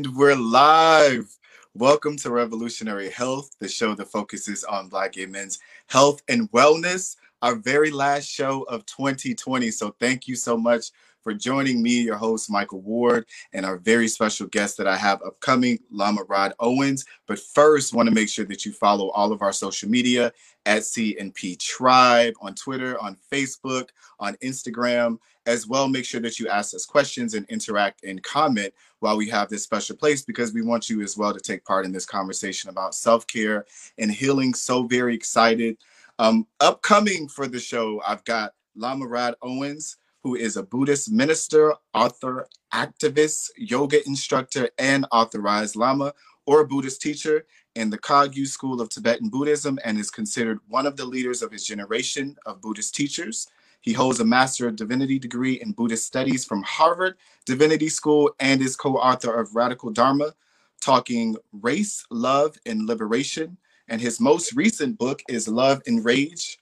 And we're live. Welcome to Revolutionary Health, the show that focuses on Black gay men's health and wellness, our very last show of 2020. So, thank you so much for joining me, your host, Michael Ward, and our very special guest that I have upcoming, Lama Rod Owens. But first, want to make sure that you follow all of our social media at CNP Tribe on Twitter, on Facebook, on Instagram. As well, make sure that you ask us questions and interact and comment while we have this special place because we want you as well to take part in this conversation about self care and healing. So, very excited. Um, upcoming for the show, I've got Lama Rod Owens, who is a Buddhist minister, author, activist, yoga instructor, and authorized Lama or Buddhist teacher in the Kagyu School of Tibetan Buddhism and is considered one of the leaders of his generation of Buddhist teachers. He holds a Master of Divinity degree in Buddhist Studies from Harvard Divinity School and is co author of Radical Dharma, Talking Race, Love, and Liberation. And his most recent book is Love and Rage.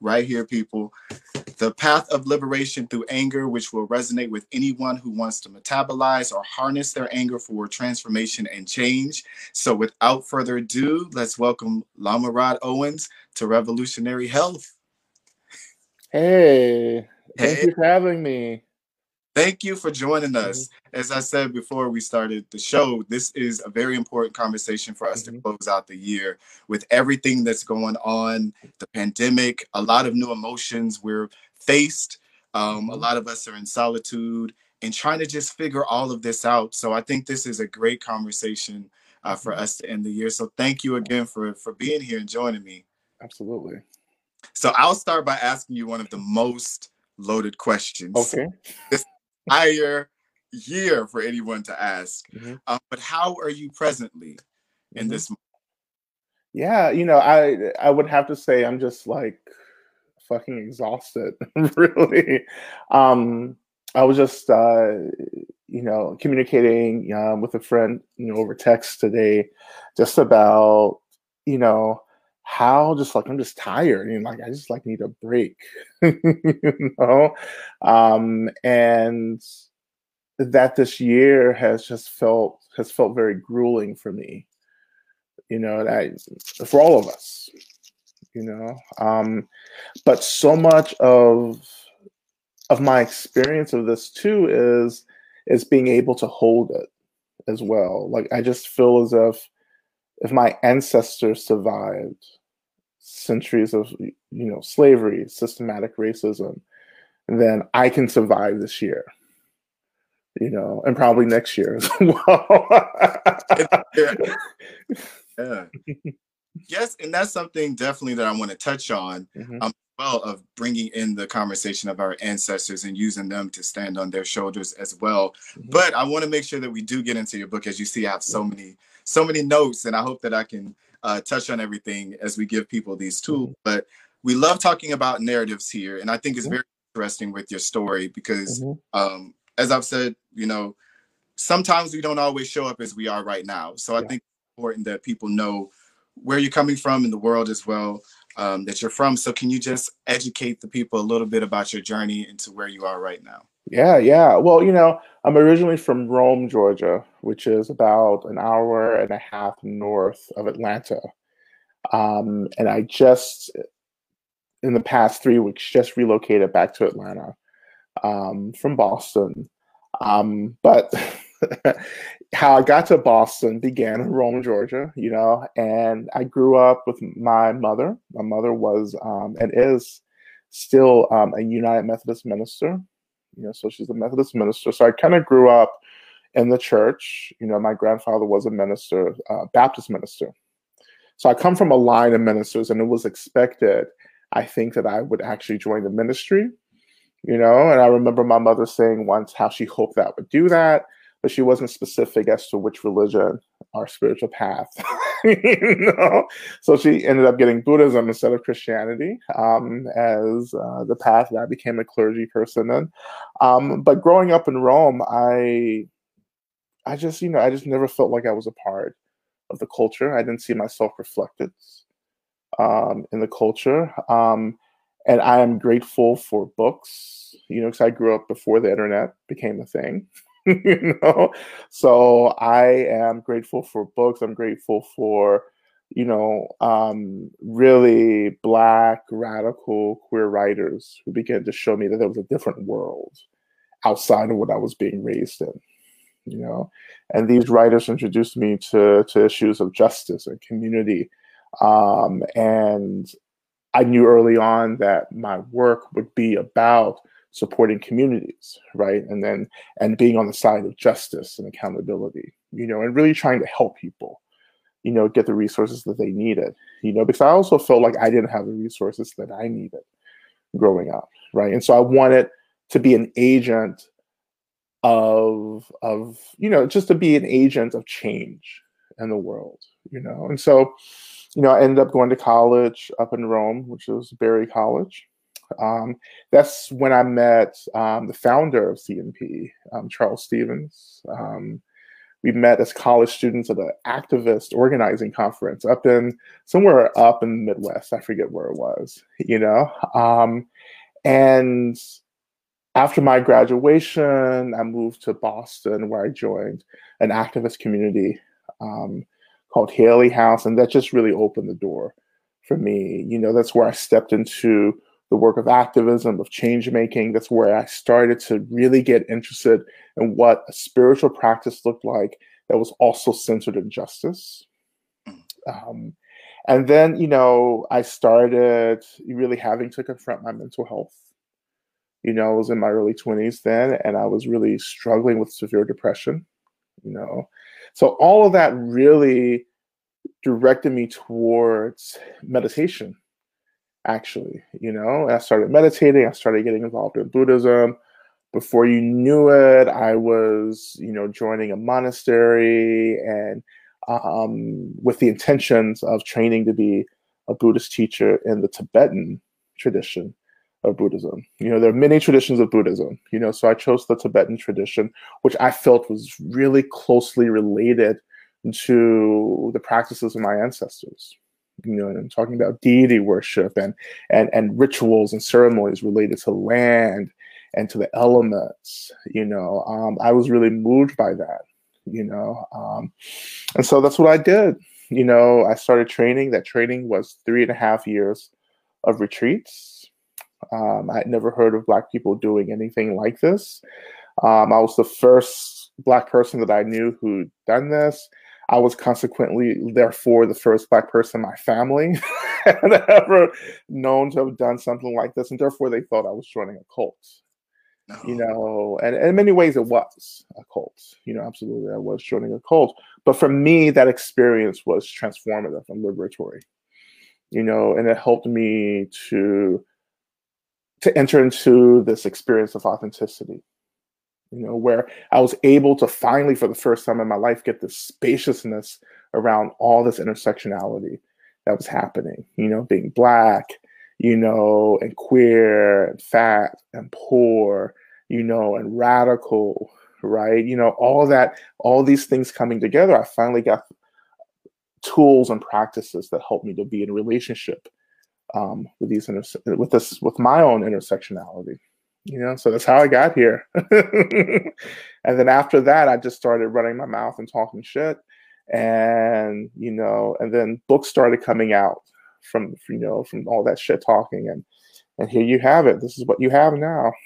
Right here, people. The Path of Liberation Through Anger, which will resonate with anyone who wants to metabolize or harness their anger for transformation and change. So, without further ado, let's welcome Lama Rod Owens to Revolutionary Health. Hey, thank hey. you for having me. Thank you for joining us. Mm-hmm. As I said before we started the show, this is a very important conversation for us mm-hmm. to close out the year with everything that's going on, the pandemic, a lot of new emotions we're faced. Um, a mm-hmm. lot of us are in solitude and trying to just figure all of this out. So I think this is a great conversation uh, for mm-hmm. us to end the year. So thank you again for for being here and joining me. Absolutely. So I'll start by asking you one of the most loaded questions. Okay. This entire year for anyone to ask. Mm-hmm. Um, but how are you presently in mm-hmm. this? Yeah, you know, I I would have to say I'm just like fucking exhausted, really. Um, I was just uh, you know communicating um, with a friend, you know, over text today, just about you know how just like I'm just tired and like I just like need a break, you know, um, and that this year has just felt has felt very grueling for me, you know, that for all of us, you know, um, but so much of of my experience of this too is is being able to hold it as well. Like I just feel as if if my ancestors survived centuries of you know slavery, systematic racism, then I can survive this year. You know, and probably next year as well. yeah. Yes, and that's something definitely that I want to touch on. Mm-hmm. Um, well, of bringing in the conversation of our ancestors and using them to stand on their shoulders as well. Mm-hmm. But I want to make sure that we do get into your book. As you see, I have so many, so many notes, and I hope that I can uh, touch on everything as we give people these tools. Mm-hmm. But we love talking about narratives here, and I think it's mm-hmm. very interesting with your story because, mm-hmm. um, as I've said, you know, sometimes we don't always show up as we are right now. So I think it's important that people know where you're coming from in the world as well, um, that you're from. So can you just educate the people a little bit about your journey into where you are right now? Yeah, yeah. Well, you know, I'm originally from Rome, Georgia, which is about an hour and a half north of Atlanta. Um, and I just, in the past three weeks, just relocated back to Atlanta um, from Boston. Um, but how I got to Boston began in Rome, Georgia, you know, and I grew up with my mother. My mother was um, and is still um, a United Methodist minister you know, so she's a Methodist minister. So I kind of grew up in the church. You know, my grandfather was a minister, uh, Baptist minister. So I come from a line of ministers, and it was expected, I think, that I would actually join the ministry. You know, and I remember my mother saying once how she hoped that would do that, but she wasn't specific as to which religion or spiritual path. you know, so she ended up getting Buddhism instead of Christianity um, as uh, the path that I became a clergy person in. Um, but growing up in Rome, I, I just you know I just never felt like I was a part of the culture. I didn't see myself reflected um, in the culture. Um, and I am grateful for books, you know, because I grew up before the internet became a thing. you know, so I am grateful for books. I'm grateful for you know, um, really black, radical, queer writers who began to show me that there was a different world outside of what I was being raised in. You know, and these writers introduced me to to issues of justice and community, um, and I knew early on that my work would be about supporting communities, right, and then and being on the side of justice and accountability. You know, and really trying to help people you know, get the resources that they needed, you know, because I also felt like I didn't have the resources that I needed growing up, right? And so I wanted to be an agent of of you know just to be an agent of change in the world you know and so you know i ended up going to college up in rome which was Berry college um, that's when i met um, the founder of cnp um, charles stephens um, we met as college students at an activist organizing conference up in somewhere up in the Midwest. I forget where it was, you know. Um, and after my graduation, I moved to Boston where I joined an activist community um, called Haley House. And that just really opened the door for me. You know, that's where I stepped into the work of activism, of change making. That's where I started to really get interested in what a spiritual practice looked like that was also centered in justice. Um, and then, you know, I started really having to confront my mental health. You know, I was in my early 20s then, and I was really struggling with severe depression, you know. So all of that really directed me towards meditation actually you know? I started meditating i started getting involved in buddhism. Before you knew it i was you know joining a monastery and um, with the intentions of training to be a buddhist teacher in the tibetan tradition of buddhism. You know there are many traditions of buddhism you know so i chose the tibetan tradition which i felt was really closely related to the practices of my ancestors you know, and talking about deity worship and and and rituals and ceremonies related to land and to the elements. You know, um, I was really moved by that. You know, um, and so that's what I did. You know, I started training. That training was three and a half years of retreats. Um, I had never heard of Black people doing anything like this. Um, I was the first Black person that I knew who'd done this. I was consequently, therefore, the first Black person in my family had ever known to have done something like this. And therefore, they thought I was joining a cult. No. You oh. know, and, and in many ways, it was a cult. You know, absolutely, I was joining a cult. But for me, that experience was transformative and liberatory. You know, and it helped me to to enter into this experience of authenticity you know, where I was able to finally, for the first time in my life, get this spaciousness around all this intersectionality that was happening, you know, being black, you know, and queer and fat and poor, you know, and radical, right? You know, all that, all these things coming together, I finally got tools and practices that helped me to be in relationship um, with these inter- with this with my own intersectionality you know so that's how i got here. And then after that i just started running my mouth and talking shit. And you know and then books started coming out from you know from all that shit talking. And and here you have it. This is what you have now.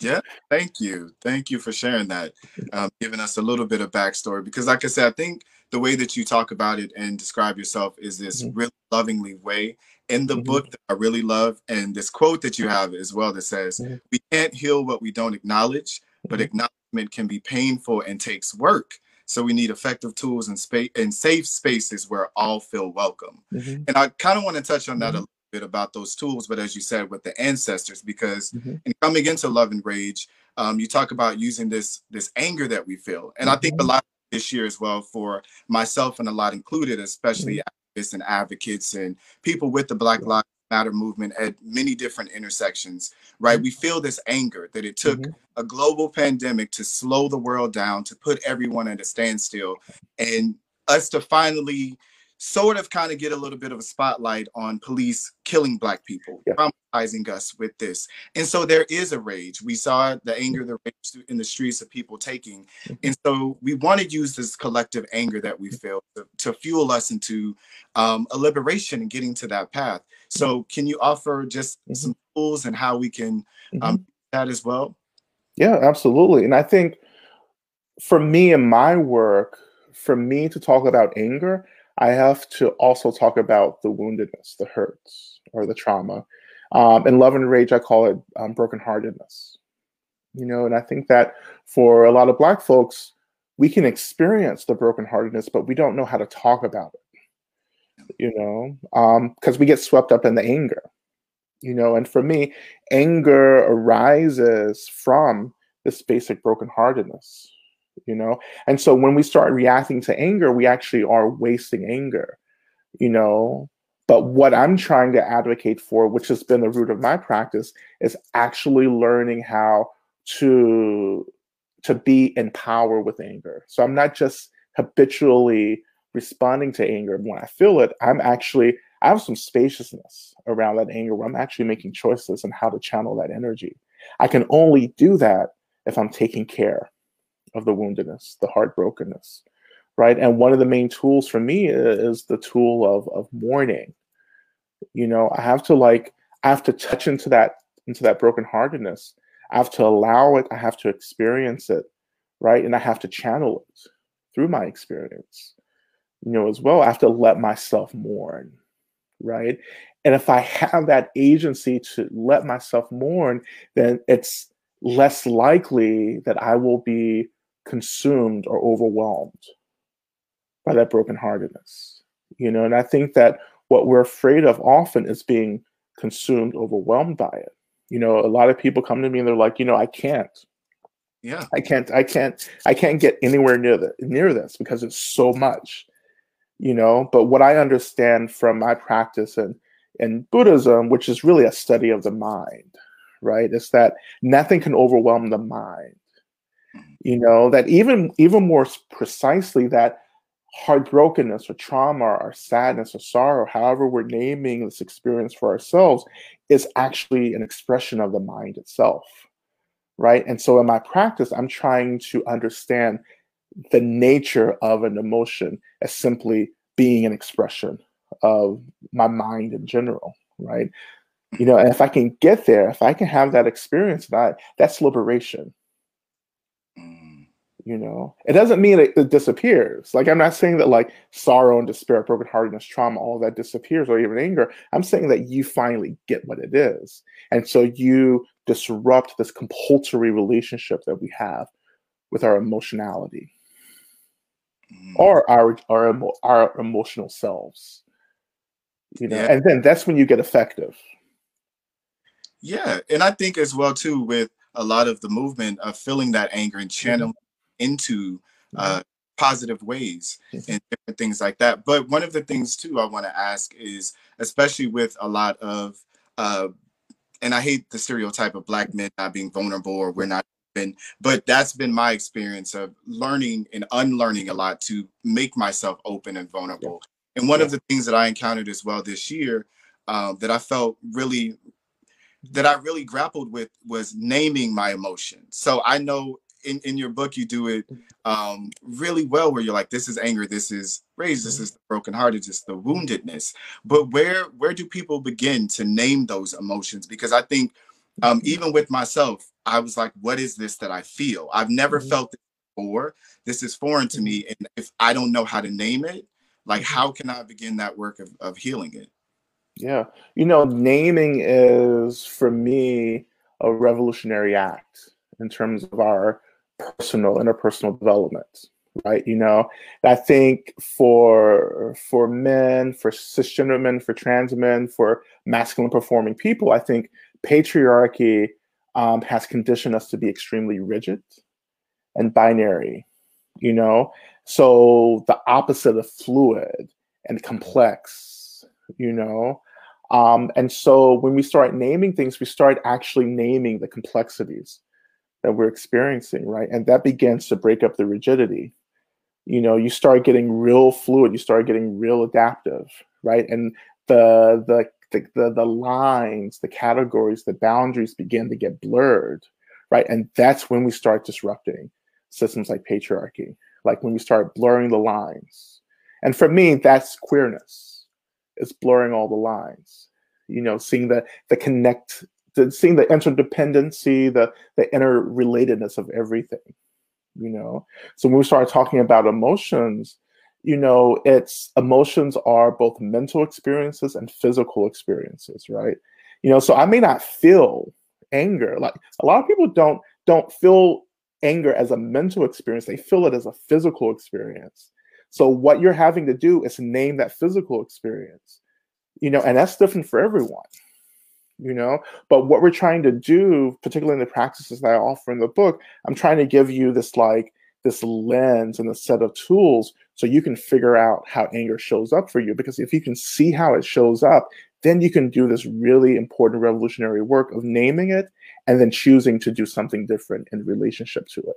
Yeah thank you. Thank you for sharing that um, giving us a little bit of backstory. Because like i said i think the way that you talk about it and describe yourself is this mm-hmm. really lovingly way in the mm-hmm. book that I really love, and this quote that you have as well that says, mm-hmm. "We can't heal what we don't acknowledge, but mm-hmm. acknowledgement can be painful and takes work. So we need effective tools and space and safe spaces where all feel welcome." Mm-hmm. And I kind of want to touch on that a mm-hmm. little bit about those tools, but as you said, with the ancestors, because mm-hmm. in coming into love and rage, um, you talk about using this this anger that we feel, and I think a lot this year as well for myself and a lot included, especially and advocates and people with the Black Lives Matter movement at many different intersections, right? We feel this anger that it took mm-hmm. a global pandemic to slow the world down, to put everyone at a standstill, and us to finally sort of kind of get a little bit of a spotlight on police killing black people, yeah. traumatizing us with this. And so there is a rage. We saw the anger, the rage in the streets of people taking. Mm-hmm. And so we want to use this collective anger that we feel to, to fuel us into um, a liberation and getting to that path. So can you offer just mm-hmm. some tools and how we can um, mm-hmm. that as well? Yeah, absolutely. And I think for me in my work, for me to talk about anger, I have to also talk about the woundedness, the hurts, or the trauma. Um, in Love and Rage, I call it um, brokenheartedness. You know, and I think that for a lot of Black folks, we can experience the brokenheartedness, but we don't know how to talk about it. You know, because um, we get swept up in the anger. You know, and for me, anger arises from this basic brokenheartedness you know? And so when we start reacting to anger we actually are wasting anger you know? But what i'm trying to advocate for which has been the root of my practice is actually learning how to to be in power with anger. So i'm not just habitually responding to anger. When i feel it i'm actually i have some spaciousness around that anger where i'm actually making choices on how to channel that energy. I can only do that if i'm taking care of the woundedness, the heartbrokenness, right? And one of the main tools for me is the tool of of mourning. You know, I have to like I have to touch into that into that brokenheartedness. I have to allow it. I have to experience it, right? And I have to channel it through my experience. You know, as well. I have to let myself mourn, right? And if I have that agency to let myself mourn, then it's less likely that I will be consumed or overwhelmed by that brokenheartedness. You know, and I think that what we're afraid of often is being consumed, overwhelmed by it. You know, a lot of people come to me and they're like, you know, I can't. Yeah. I can't, I can't, I can't get anywhere near the near this because it's so much. You know, but what I understand from my practice and in Buddhism, which is really a study of the mind, right? Is that nothing can overwhelm the mind you know that even even more precisely that heartbrokenness or trauma or sadness or sorrow however we're naming this experience for ourselves is actually an expression of the mind itself right? And so in my practice i'm trying to understand the nature of an emotion as simply being an expression of my mind in general right? You know and if i can get there if i can have that experience that that's liberation you know? It doesn't mean it, it, disappears. Like i'm not saying that like sorrow and despair brokenheartedness trauma all that disappears or even anger. I'm saying that you finally get what it is. And so you disrupt this compulsory relationship that we have with our emotionality. Mm. or our our, emo- our emotional selves. You know? Yeah. and then that's when you get effective. Yeah. And i think as well too with a lot of the movement of feeling that anger and channeling mm-hmm into uh, positive ways and different things like that. But one of the things too I want to ask is, especially with a lot of, uh, and I hate the stereotype of black men not being vulnerable or we're not been, but that's been my experience of learning and unlearning a lot to make myself open and vulnerable. Yeah. And one yeah. of the things that I encountered as well this year um, that I felt really that I really grappled with was naming my emotions. So I know in, in your book you do it um, really well where you're like this is anger this is rage this is the broken hearted just the woundedness. But where where do people begin to name those emotions? Because i think um, even with myself i was like what is this that i feel? I've never mm-hmm. felt this before. This is foreign to me and if i don't know how to name it like mm-hmm. how can i begin that work of, of healing it? Yeah. You know naming is for me a revolutionary act in terms of our personal interpersonal development right? You know i think for for men for cisgender men for trans men for masculine performing people i think patriarchy um, has conditioned us to be extremely rigid and binary you know? So the opposite of fluid and complex you know? Um, and so when we start naming things we start actually naming the complexities that we're experiencing, right? And that begins to break up the rigidity, you know, you start getting real fluid, you start getting real adaptive, right? And the the the, the, the lines, the categories, the boundaries begin to get blurred, right? And that's when we start disrupting systems like patriarchy, like when we start blurring the lines. And for me, that's queerness. It's blurring all the lines. You know, seeing the the connect, seeing the interdependency, the the interrelatedness of everything you know? So when we start talking about emotions you know it's emotions are both mental experiences and physical experiences right? You know so i may not feel anger like a lot of people don't don't feel anger as a mental experience they feel it as a physical experience. So what you're having to do is name that physical experience you know and that's different for everyone you know but what we're trying to do particularly in the practices that i offer in the book i'm trying to give you this like this lens and a set of tools so you can figure out how anger shows up for you because if you can see how it shows up then you can do this really important revolutionary work of naming it and then choosing to do something different in relationship to it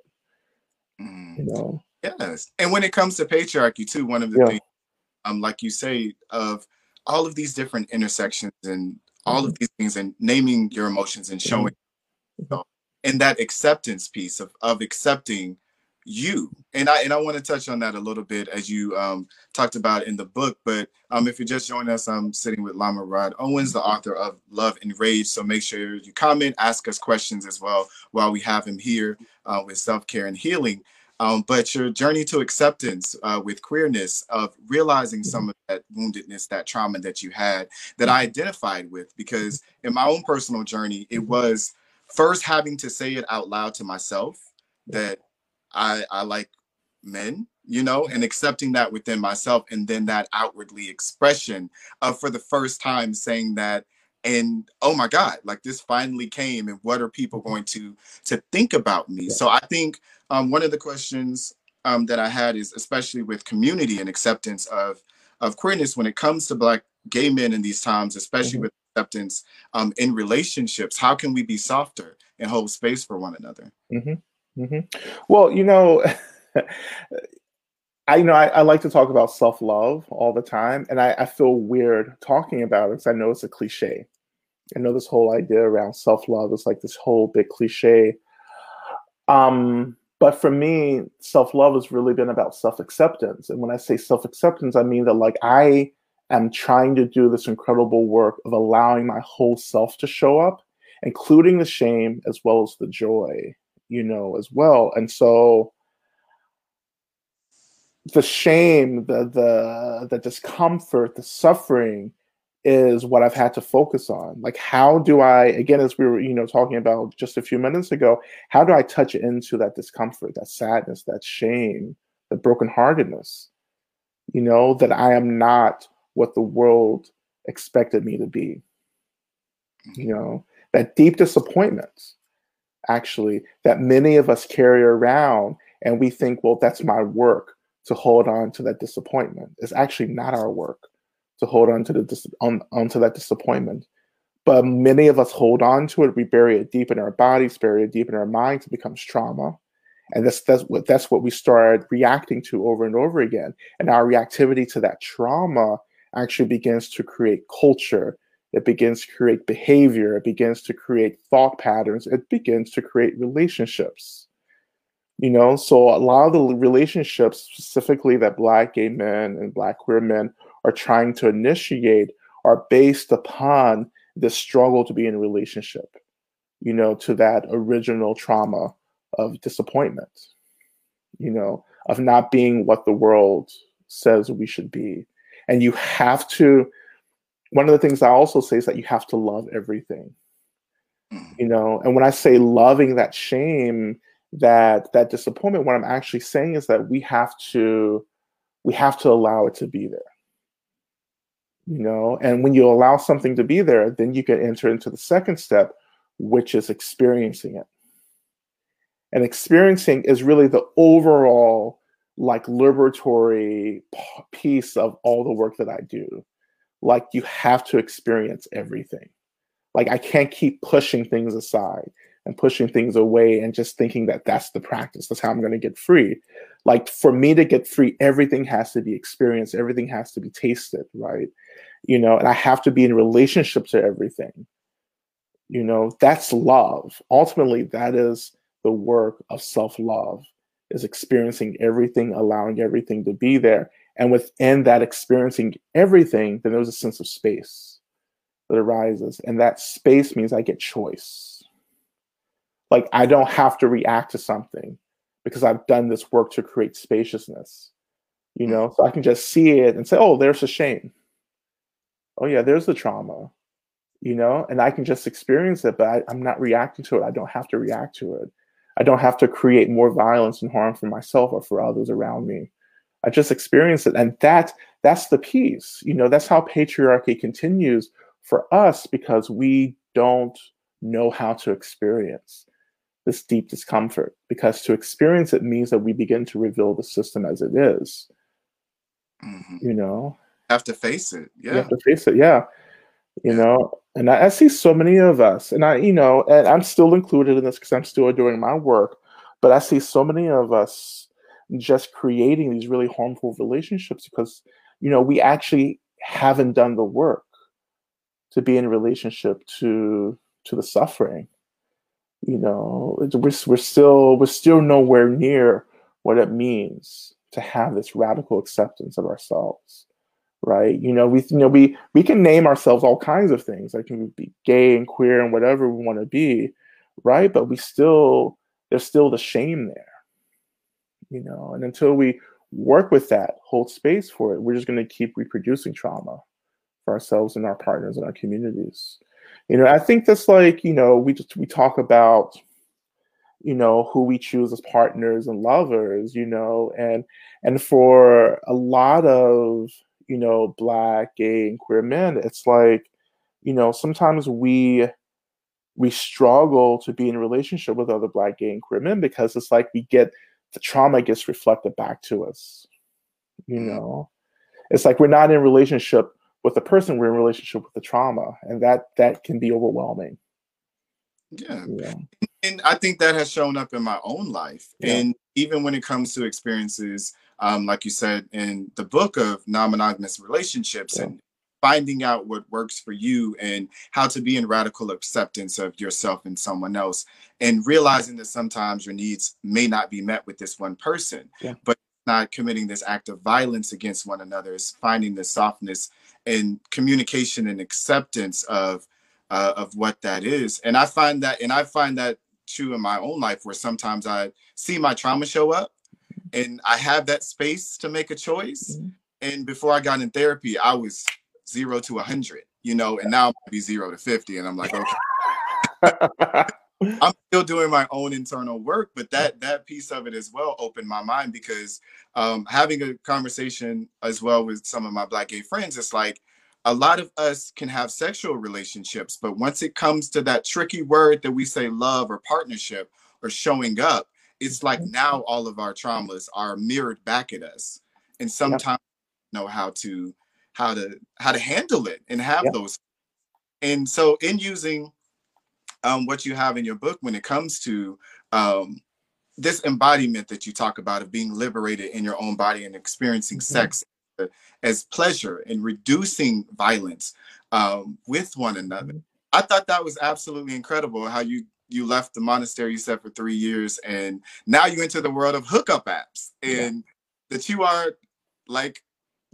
Mm. you know Yes. And when it comes to patriarchy, too, one of the Yeah. things, um, like you say, of all of these different intersections and all of these things and naming your emotions and showing Mhm. and that acceptance piece of of accepting you. And i and i want to touch on that a little bit as you um talked about in the book but um if you're just joining us i'm sitting with lama rod owens the author of love and rage. So make sure you comment ask us questions as well while we have him here uh, with self-care and healing um, but your journey to acceptance uh, with queerness of realizing some of that woundedness that trauma that you had that i identified with because in my own personal journey it was first having to say it out loud to myself that I I like men, you know, and accepting that within myself, and then that outwardly expression of for the first time saying that, and oh my God, like this finally came, and what are people going to to think about me? So I think um, one of the questions um, that I had is especially with community and acceptance of of queerness when it comes to black gay men in these times, especially Mhm. with acceptance um, in relationships, how can we be softer and hold space for one another? hmm Well, you know, I you know I, I like to talk about self love all the time, and I, I feel weird talking about it because I know it's a cliche. I know this whole idea around self love is like this whole big cliche. Um, but for me, self love has really been about self acceptance, and when I say self acceptance, I mean that like I am trying to do this incredible work of allowing my whole self to show up, including the shame as well as the joy you know, as well. And so the shame, the the the discomfort, the suffering is what I've had to focus on. Like how do I again as we were, you know, talking about just a few minutes ago, how do I touch into that discomfort, that sadness, that shame, the brokenheartedness? You know, that I am not what the world expected me to be. You know, that deep disappointment actually that many of us carry around and we think well that's my work to hold on to that disappointment it's actually not our work to hold on to the dis- on, onto that disappointment. But many of us hold on to it. We bury it deep in our bodies bury it deep in our minds. It becomes trauma. And that's that's what that's what we start reacting to over and over again. And our reactivity to that trauma actually begins to create culture. It begins to create behavior. It begins to create thought patterns. It begins to create relationships. You know so a lot of the relationships specifically that black gay men and black queer men are trying to initiate are based upon the struggle to be in relationship you know to that original trauma of disappointment you know of not being what the world says we should be and you have to one of the things I also say is that you have to love everything. Mm. You know, and when I say loving that shame, that that disappointment, what I'm actually saying is that we have to we have to allow it to be there. You know, and when you allow something to be there, then you can enter into the second step, which is experiencing it. And experiencing is really the overall like liberatory piece of all the work that I do like you have to experience everything. Like I can't keep pushing things aside and pushing things away and just thinking that that's the practice. That's how I'm going to get free. like for me to get free everything has to be experienced everything has to be tasted right? You know and i have to be in relationship to everything. You know that's love. Ultimately that is the work of self-love is experiencing everything allowing everything to be there. And within that experiencing everything then there's a sense of space that arises. And that space means i get choice like i don't have to react to something because I've done this work to create spaciousness. You Mm. know, so I can just see it and say, oh, there's a shame. Oh, yeah, there's the trauma, you know, and I can just experience it, but I, I'm not reacting to it. I don't have to react to it. I don't have to create more violence and harm for myself or for others around me. I just experience it. And that that's the piece. You know, that's how patriarchy continues for us because we don't know how to experience this deep discomfort because to experience it means that we begin to reveal the system as it is Mhm. you know Have to face it. Yeah, you have to face it yeah you know and I, I see so many of us and i you know and i'm still included in this because i'm still doing my work but i see so many of us just creating these really harmful relationships because you know we actually haven't done the work to be in relationship to to the suffering you know we're, we're still we're still nowhere near what it means to have this radical acceptance of ourselves right? You know we you know we we can name ourselves all kinds of things. Like we can be gay and queer and whatever we want to be right? But we still there's still the shame there you know? And until we work with that hold space for it we're just going to keep reproducing trauma for ourselves and our partners and our communities you know i think that's like you know we just we talk about you know who we choose as partners and lovers you know and and for a lot of you know black gay and queer men it's like you know sometimes we we struggle to be in a relationship with other black gay and queer men because it's like we get the trauma gets reflected back to us you Mm. know it's like we're not in a relationship with the person we're in relationship with the trauma and that that can be overwhelming Yeah. know? and I think that has shown up in my own life. Yeah. And even when it comes to experiences, um, like you said in the book of non-monogamous relationships Yeah. and finding out what works for you and how to be in radical acceptance of yourself and someone else and realizing that sometimes your needs may not be met with this one person Yeah. but not committing this act of violence against one another is finding the softness and communication and acceptance of uh, of what that is. And i find that and i find that true in my own life where sometimes i see my trauma show up and i have that space to make a choice. Mhm. and before i got in therapy i was zero to a 100 you know and now i'm be zero to 50 and i'm like okay i'm still doing my own internal work but that that piece of it as well opened my mind because um having a conversation as well with some of my black gay friends it's like a lot of us can have sexual relationships but once it comes to that tricky word that we say love or partnership or showing up it's like now all of our traumas are mirrored back at us. And sometimes we know how to how to how to handle it and have Yep. those. And so in using um, what you have in your book when it comes to um, this embodiment that you talk about of being liberated in your own body and experiencing Mhm. sex as pleasure and reducing violence um, with one another. Mhm. I thought that was absolutely incredible how you you left the monastery you said for three years and now you enter the world of hookup apps Yeah. and that you are like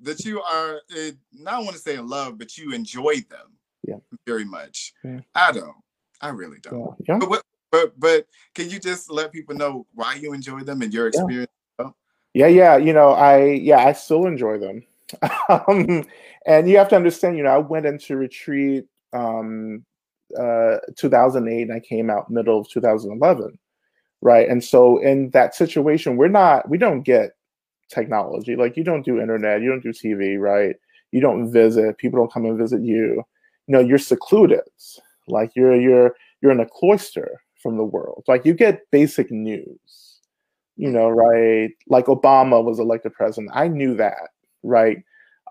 that you are uh, not want to say in love but you enjoy them Yeah. very much Yeah. i don't i really don't yeah, yeah. but, what, but but can you just let people know why you enjoy them and your Yeah. experience Yeah, yeah, you know, I yeah, I still enjoy them. um, and you have to understand, you know, I went into retreat um uh 2008 and I came out middle of 2011. Right? And so in that situation, we're not we don't get technology. Like you don't do internet, you don't do TV, right? You don't visit, people don't come and visit you. You know, you're secluded. Like you're you're you're in a cloister from the world. Like you get basic news you know, right? Like Obama was elected president. I knew that, right?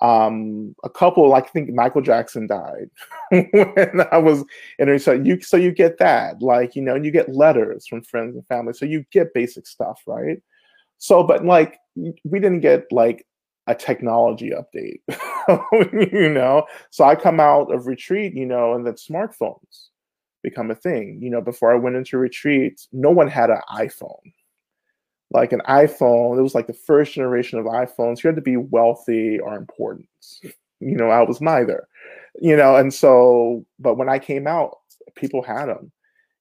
Um, a couple, like I think Michael Jackson died when I was in so you so you get that, like you know, and you get letters from friends and family, so you get basic stuff, right? so, but like we didn't get like a technology update, you know. So I come out of retreat, you know, and then smartphones become a thing. You know, before I went into retreat, no one had an iPhone. Like an iPhone, it was like the first generation of iPhones. You had to be wealthy or important. You know, I was neither. You know, and so, but when I came out, people had them.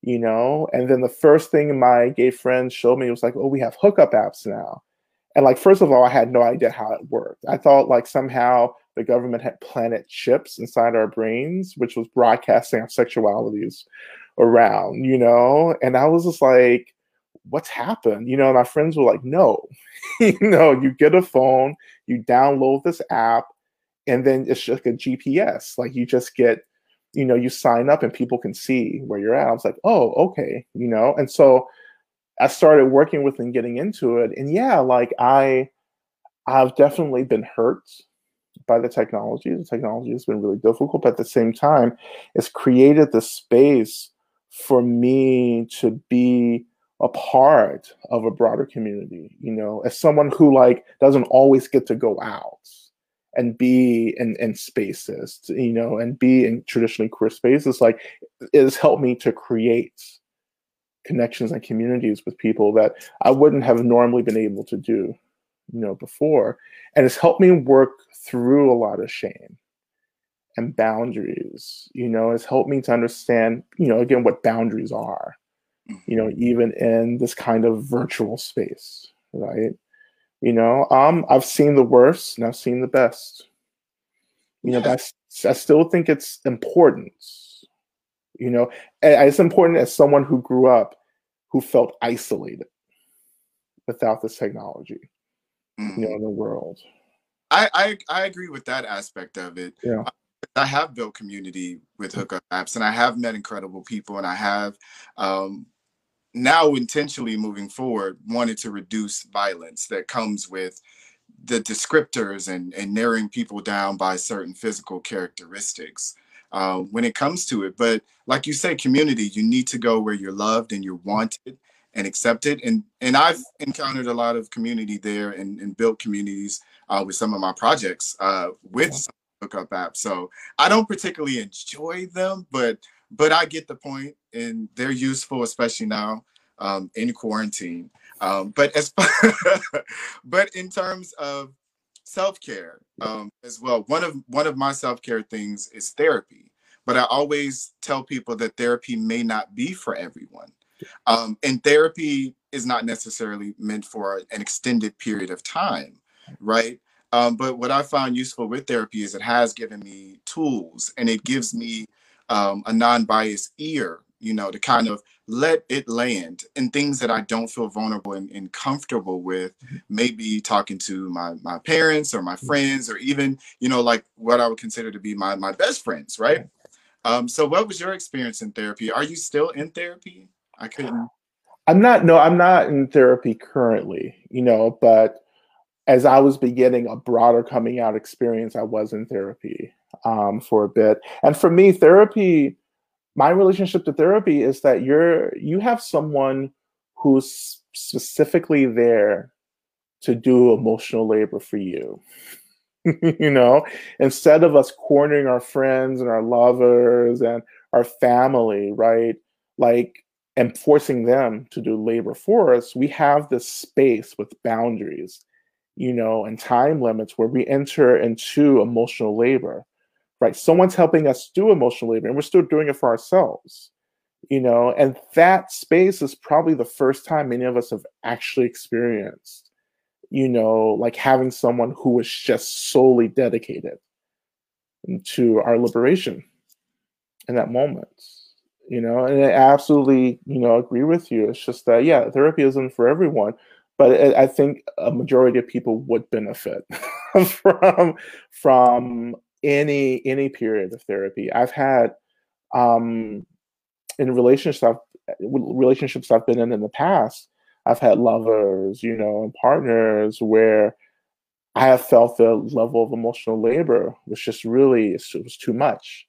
You know, and then the first thing my gay friends showed me was like, oh, we have hookup apps now. And like, first of all, I had no idea how it worked. I thought like somehow the government had planted chips inside our brains, which was broadcasting our sexualities around, you know? And I was just like, what's happened? You know, my friends were like, no, you know, you get a phone, you download this app, and then it's just a GPS. Like you just get, you know, you sign up and people can see where you're at. I was like, oh, okay, you know, and so I started working with and getting into it. And yeah, like I I've definitely been hurt by the technology. The technology has been really difficult, but at the same time, it's created the space for me to be a part of a broader community, you know, as someone who like doesn't always get to go out and be in, in spaces, you know, and be in traditionally queer spaces, like it has helped me to create connections and communities with people that I wouldn't have normally been able to do, you know, before. And it's helped me work through a lot of shame and boundaries, you know, it's helped me to understand, you know, again, what boundaries are, you know, even in this kind of virtual space, right? You know, um, I've seen the worst and I've seen the best. You know, that's I still think it's important you know it's important as someone who grew up who felt isolated without this technology, mm. you know, in the world. I, I, I agree with that aspect of it. Yeah. I have built community with hookup apps, and I have met incredible people, and I have um, now intentionally moving forward wanted to reduce violence that comes with the descriptors and, and narrowing people down by certain physical characteristics uh, when it comes to it. But like you say, community, you need to go where you're loved and you're wanted and accepted. And and I've encountered a lot of community there and, and built communities uh, with some of my projects uh, with some hookup apps. So I don't particularly enjoy them, but but I get the point, and they're useful, especially now um, in quarantine. Um, but as but in terms of self care um, as well. One of one of my self care things is therapy, but I always tell people that therapy may not be for everyone, um, and therapy is not necessarily meant for an extended period of time, right? Um, but what I found useful with therapy is it has given me tools and it gives me um, a non-biased ear you know, to kind of let it land in things that I don't feel vulnerable and, and comfortable with, mm-hmm. maybe talking to my my parents or my mm-hmm. friends or even, you know, like what I would consider to be my my best friends, right? Um, so what was your experience in therapy? Are you still in therapy? I couldn't I'm not no, I'm not in therapy currently, you know, but as I was beginning a broader coming out experience, I was in therapy um, for a bit. And for me, therapy my relationship to therapy is that you're you have someone who's specifically there to do emotional labor for you you know? Instead of us cornering our friends and our lovers and our family right? Like and forcing them to do labor for us we have this space with boundaries you know and time limits where we enter into emotional labor right? Someone's helping us do emotional labor and we're still doing it for ourselves, you know? And that space is probably the first time many of us have actually experienced, you know, like having someone who was just solely dedicated to our liberation in that moment. You know, and I absolutely, you know, agree with you. It's just that, yeah, therapy isn't for everyone, but I think a majority of people would benefit from from any any period of therapy. I've had um, in relationships I've, relationships I've been in in the past. I've had lovers, you know, and partners where I have felt the level of emotional labor was just really it was too much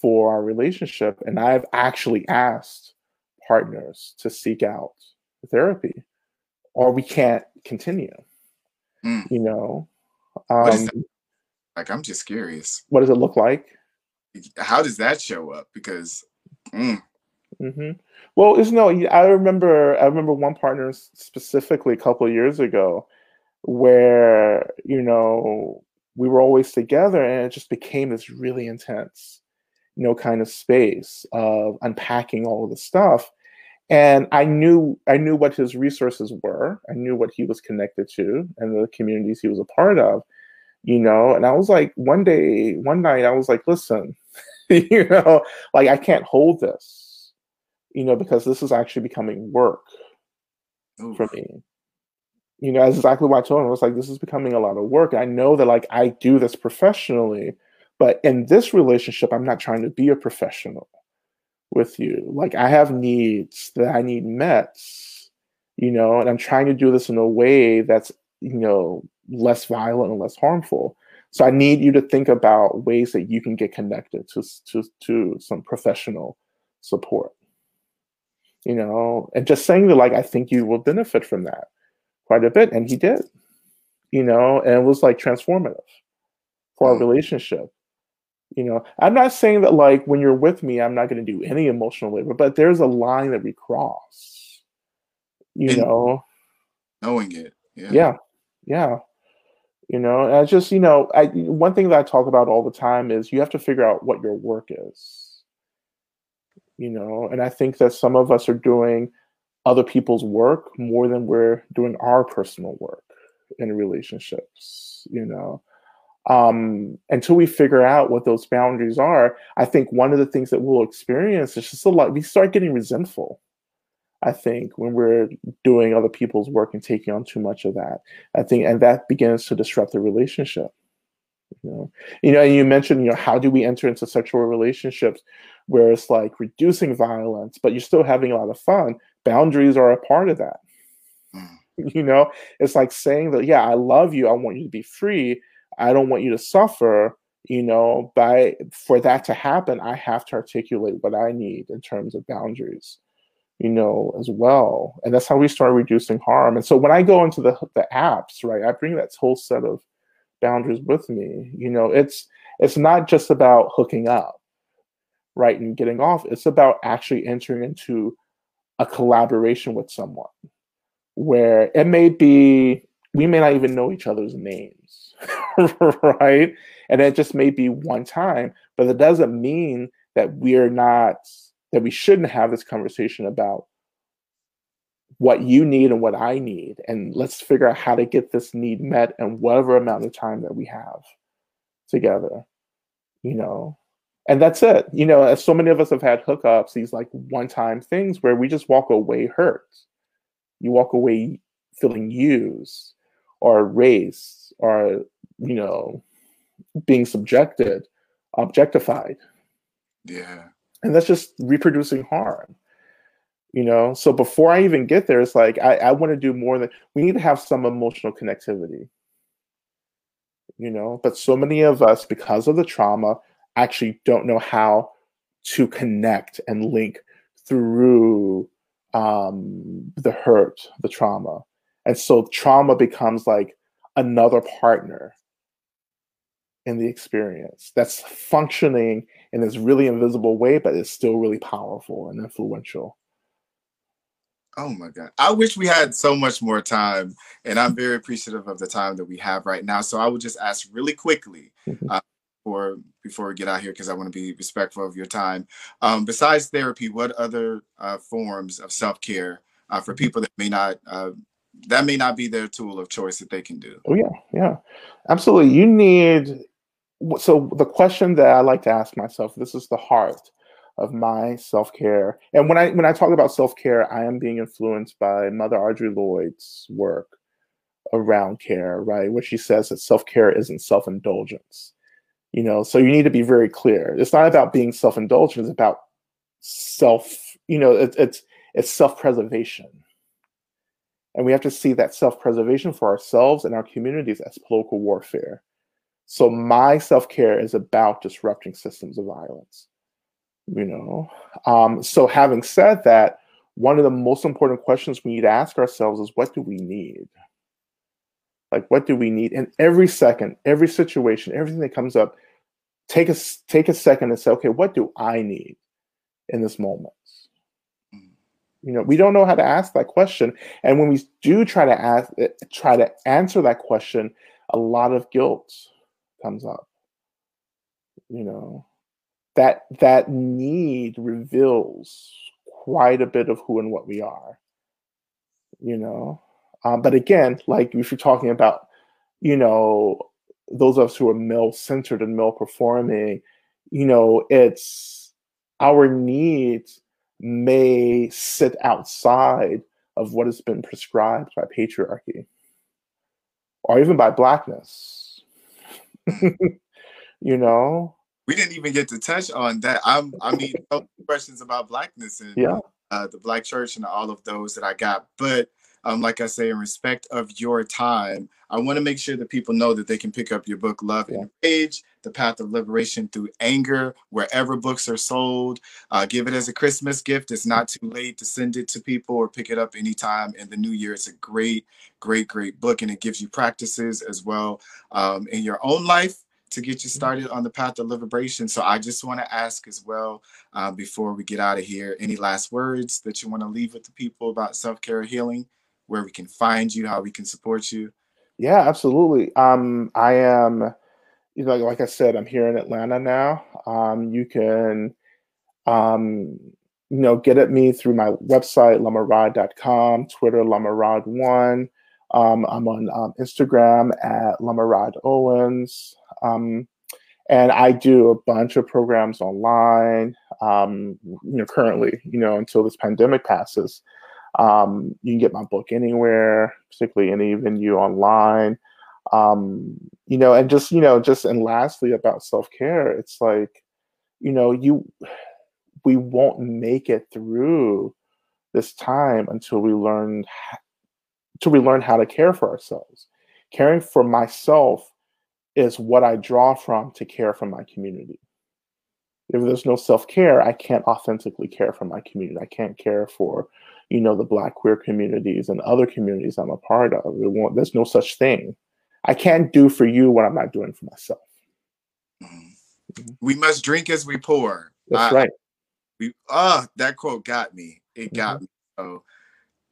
for our relationship, and I've actually asked partners to seek out therapy or we can't continue. Mm. You know, um, Like, I'm just curious. what does it look like? How does that show up? Because, mm, hmm Well, it's no. I remember. I remember one partner specifically a couple of years ago, where you know we were always together, and it just became this really intense, you know, kind of space of unpacking all of the stuff. And I knew I knew what his resources were. I knew what he was connected to, and the communities he was a part of. You know, and I was like, one day, one night, I was like, listen, you know, like I can't hold this you know, because this is actually becoming work ooh, for me. You know, that's exactly what I told him. I was like, this is becoming a lot of work. I know that like I do this professionally, but in this relationship, I'm not trying to be a professional with you. Like I have needs that I need met, you know, and I'm trying to do this in a way that's, you know, less violent and less harmful. So I need you to think about ways that you can get connected to to to some professional support you know, and just saying that, like, I think you will benefit from that quite a bit. And he did, you know, and it was like transformative for our Mm. relationship. You know, I'm not saying that, like, when you're with me, I'm not going to do any emotional labor, but there's a line that we cross, you And- know, knowing it. Yeah. yeah, yeah. You know, and I just, you know, I one thing that I talk about all the time is you have to figure out what your work is. You know, and I think that some of us are doing other people's work more than we're doing our personal work in relationships, you know. Um, until we figure out what those boundaries are, I think one of the things that we'll experience is just a lot, we start getting resentful. I think when we're doing other people's work and taking on too much of that, I think, and that begins to disrupt the relationship. You know, you know, and you mentioned, you know, how do we enter into sexual relationships where it's like reducing violence, but you're still having a lot of fun? Boundaries are a part of that. Mm. You know, it's like saying that, yeah, I love you, I want you to be free, I don't want you to suffer. You know, by for that to happen, I have to articulate what I need in terms of boundaries you know, as well. And that's how we start reducing harm. And so when I go into the the apps, right, I bring that whole set of boundaries with me. You know, it's it's not just about hooking up, right, and getting off. It's about actually entering into a collaboration with someone where it may be we may not even know each other's names, right? And it just may be one time, but it doesn't mean that we're not that we shouldn't have this conversation about what you need and what I need. And let's figure out how to get this need met in whatever amount of time that we have together, you know. And that's it. You know, as so many of us have had hookups, these like one time things where we just walk away hurt. You walk away feeling used or raised or, you know, being subjected, objectified Yeah. And that's just reproducing harm you know? So before i even get there it's like i, I want to do more than we need to have some emotional connectivity. You know? But so many of us because of the trauma actually don't know how to connect and link through um, the hurt the trauma. And so trauma becomes like another partner in the experience that's functioning in this really invisible way, but it's still really powerful and influential. Oh my God. I wish we had so much more time, and I'm very appreciative of the time that we have right now. So I would just ask really quickly Mhm. uh, before, before we get out here, because I want to be respectful of your time. Um, besides therapy, what other uh, forms of self care uh, for people that may not uh, that may not be their tool of choice that they can do? Oh yeah, yeah, absolutely. You need. So the question that I like to ask myself, this is the heart of my self care, and when I when I talk about self care, I am being influenced by Mother Audre Lorde's work around care, right? Where she says that self care isn't self indulgence. You know, so you need to be very clear. It's not about being self indulgent. It's about self. You know, it, it's it's self preservation. And we have to see that self preservation for ourselves and our communities as political warfare. So my self care is about disrupting systems of violence. You know, um, so having said that, one of the most important questions we need to ask ourselves is what do we need? Like, what do we need? And every second, every situation, everything that comes up, take a take a second and say, okay, what do I need in this moment? You know, we don't know how to ask that question, and when we do try to ask, eh, try to answer that question, a lot of guilt comes up. You know, that that need reveals quite a bit of who and what we are. You know, um, but again, like if you're talking about, you know, those of us who are male centered and male performing, you know, it's our needs may sit outside of what has been prescribed by patriarchy or even by blackness. you know? We didn't even get to touch on that. I'm I mean questions about blackness and yeah. Uh, the black church and all of those that I got. But um, like I say, in respect of your time, I want to make sure that people know that they can pick up your book, Love yeah. and Rage, The Path of Liberation Through Anger, wherever books are sold. Uh, give it as a Christmas gift. It's not too late to send it to people or pick it up anytime in the new year. It's a great, great, great book, and it gives you practices as well um, in your own life to get you mm-hmm. started on the path of liberation. So I just want to ask as well, uh, before we get out of here, any last words that you want to leave with the people about self care healing? Where we can find you, how we can support you? Yeah, absolutely. Um, I am, you know, like I said, I'm here in Atlanta now. Um, you can, um, you know, get at me through my website, lamarod.com, Twitter, lamarod1. Um, I'm on um, Instagram at lamarod owens. Um, and I do a bunch of programs online, um, you know, currently, you know, until this pandemic passes. Um, you can get my book anywhere, particularly any venue online. Um, you know, and just you know, just and lastly about self care, it's like, you know, you we won't make it through this time until we learn until we learn how to care for ourselves. Caring for myself is what I draw from to care for my community. If there's no self care, I can't authentically care for my community. I can't care for you know, the Black queer communities and other communities I'm a part of. there's no such thing. I can't do for you what I'm not doing for myself. Mm-hmm. We must drink as we pour. That's I, right. We ah, oh, that quote got me. It got mm-hmm. me. So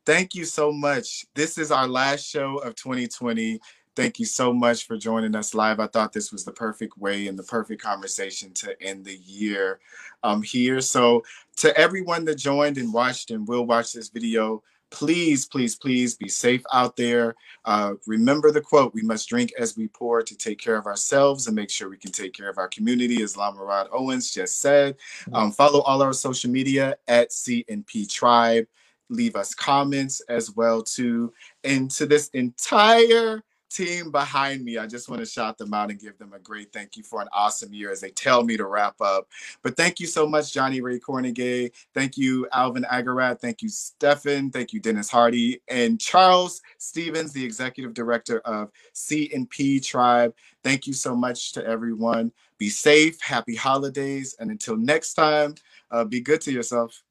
thank you so much. This is our last show of 2020. Thank you so much for joining us live. I thought this was the perfect way and the perfect conversation to end the year um, here. So, to everyone that joined and watched and will watch this video, please, please, please be safe out there. Uh, remember the quote we must drink as we pour to take care of ourselves and make sure we can take care of our community, as Lama Rod Owens just said. Um, follow all our social media at CNP Tribe. Leave us comments as well too. And to this entire team behind me, I just want to shout them out and give them a great thank you for an awesome year as they tell me to wrap up. But thank you so much, Johnny Ray Cornegay. Thank you, Alvin Agarat. Thank you, Stefan. Thank you, Dennis Hardy. And Charles Stephens, the executive director of CNP Tribe. Thank you so much to everyone. Be safe. Happy holidays. And until next time, uh, be good to yourself.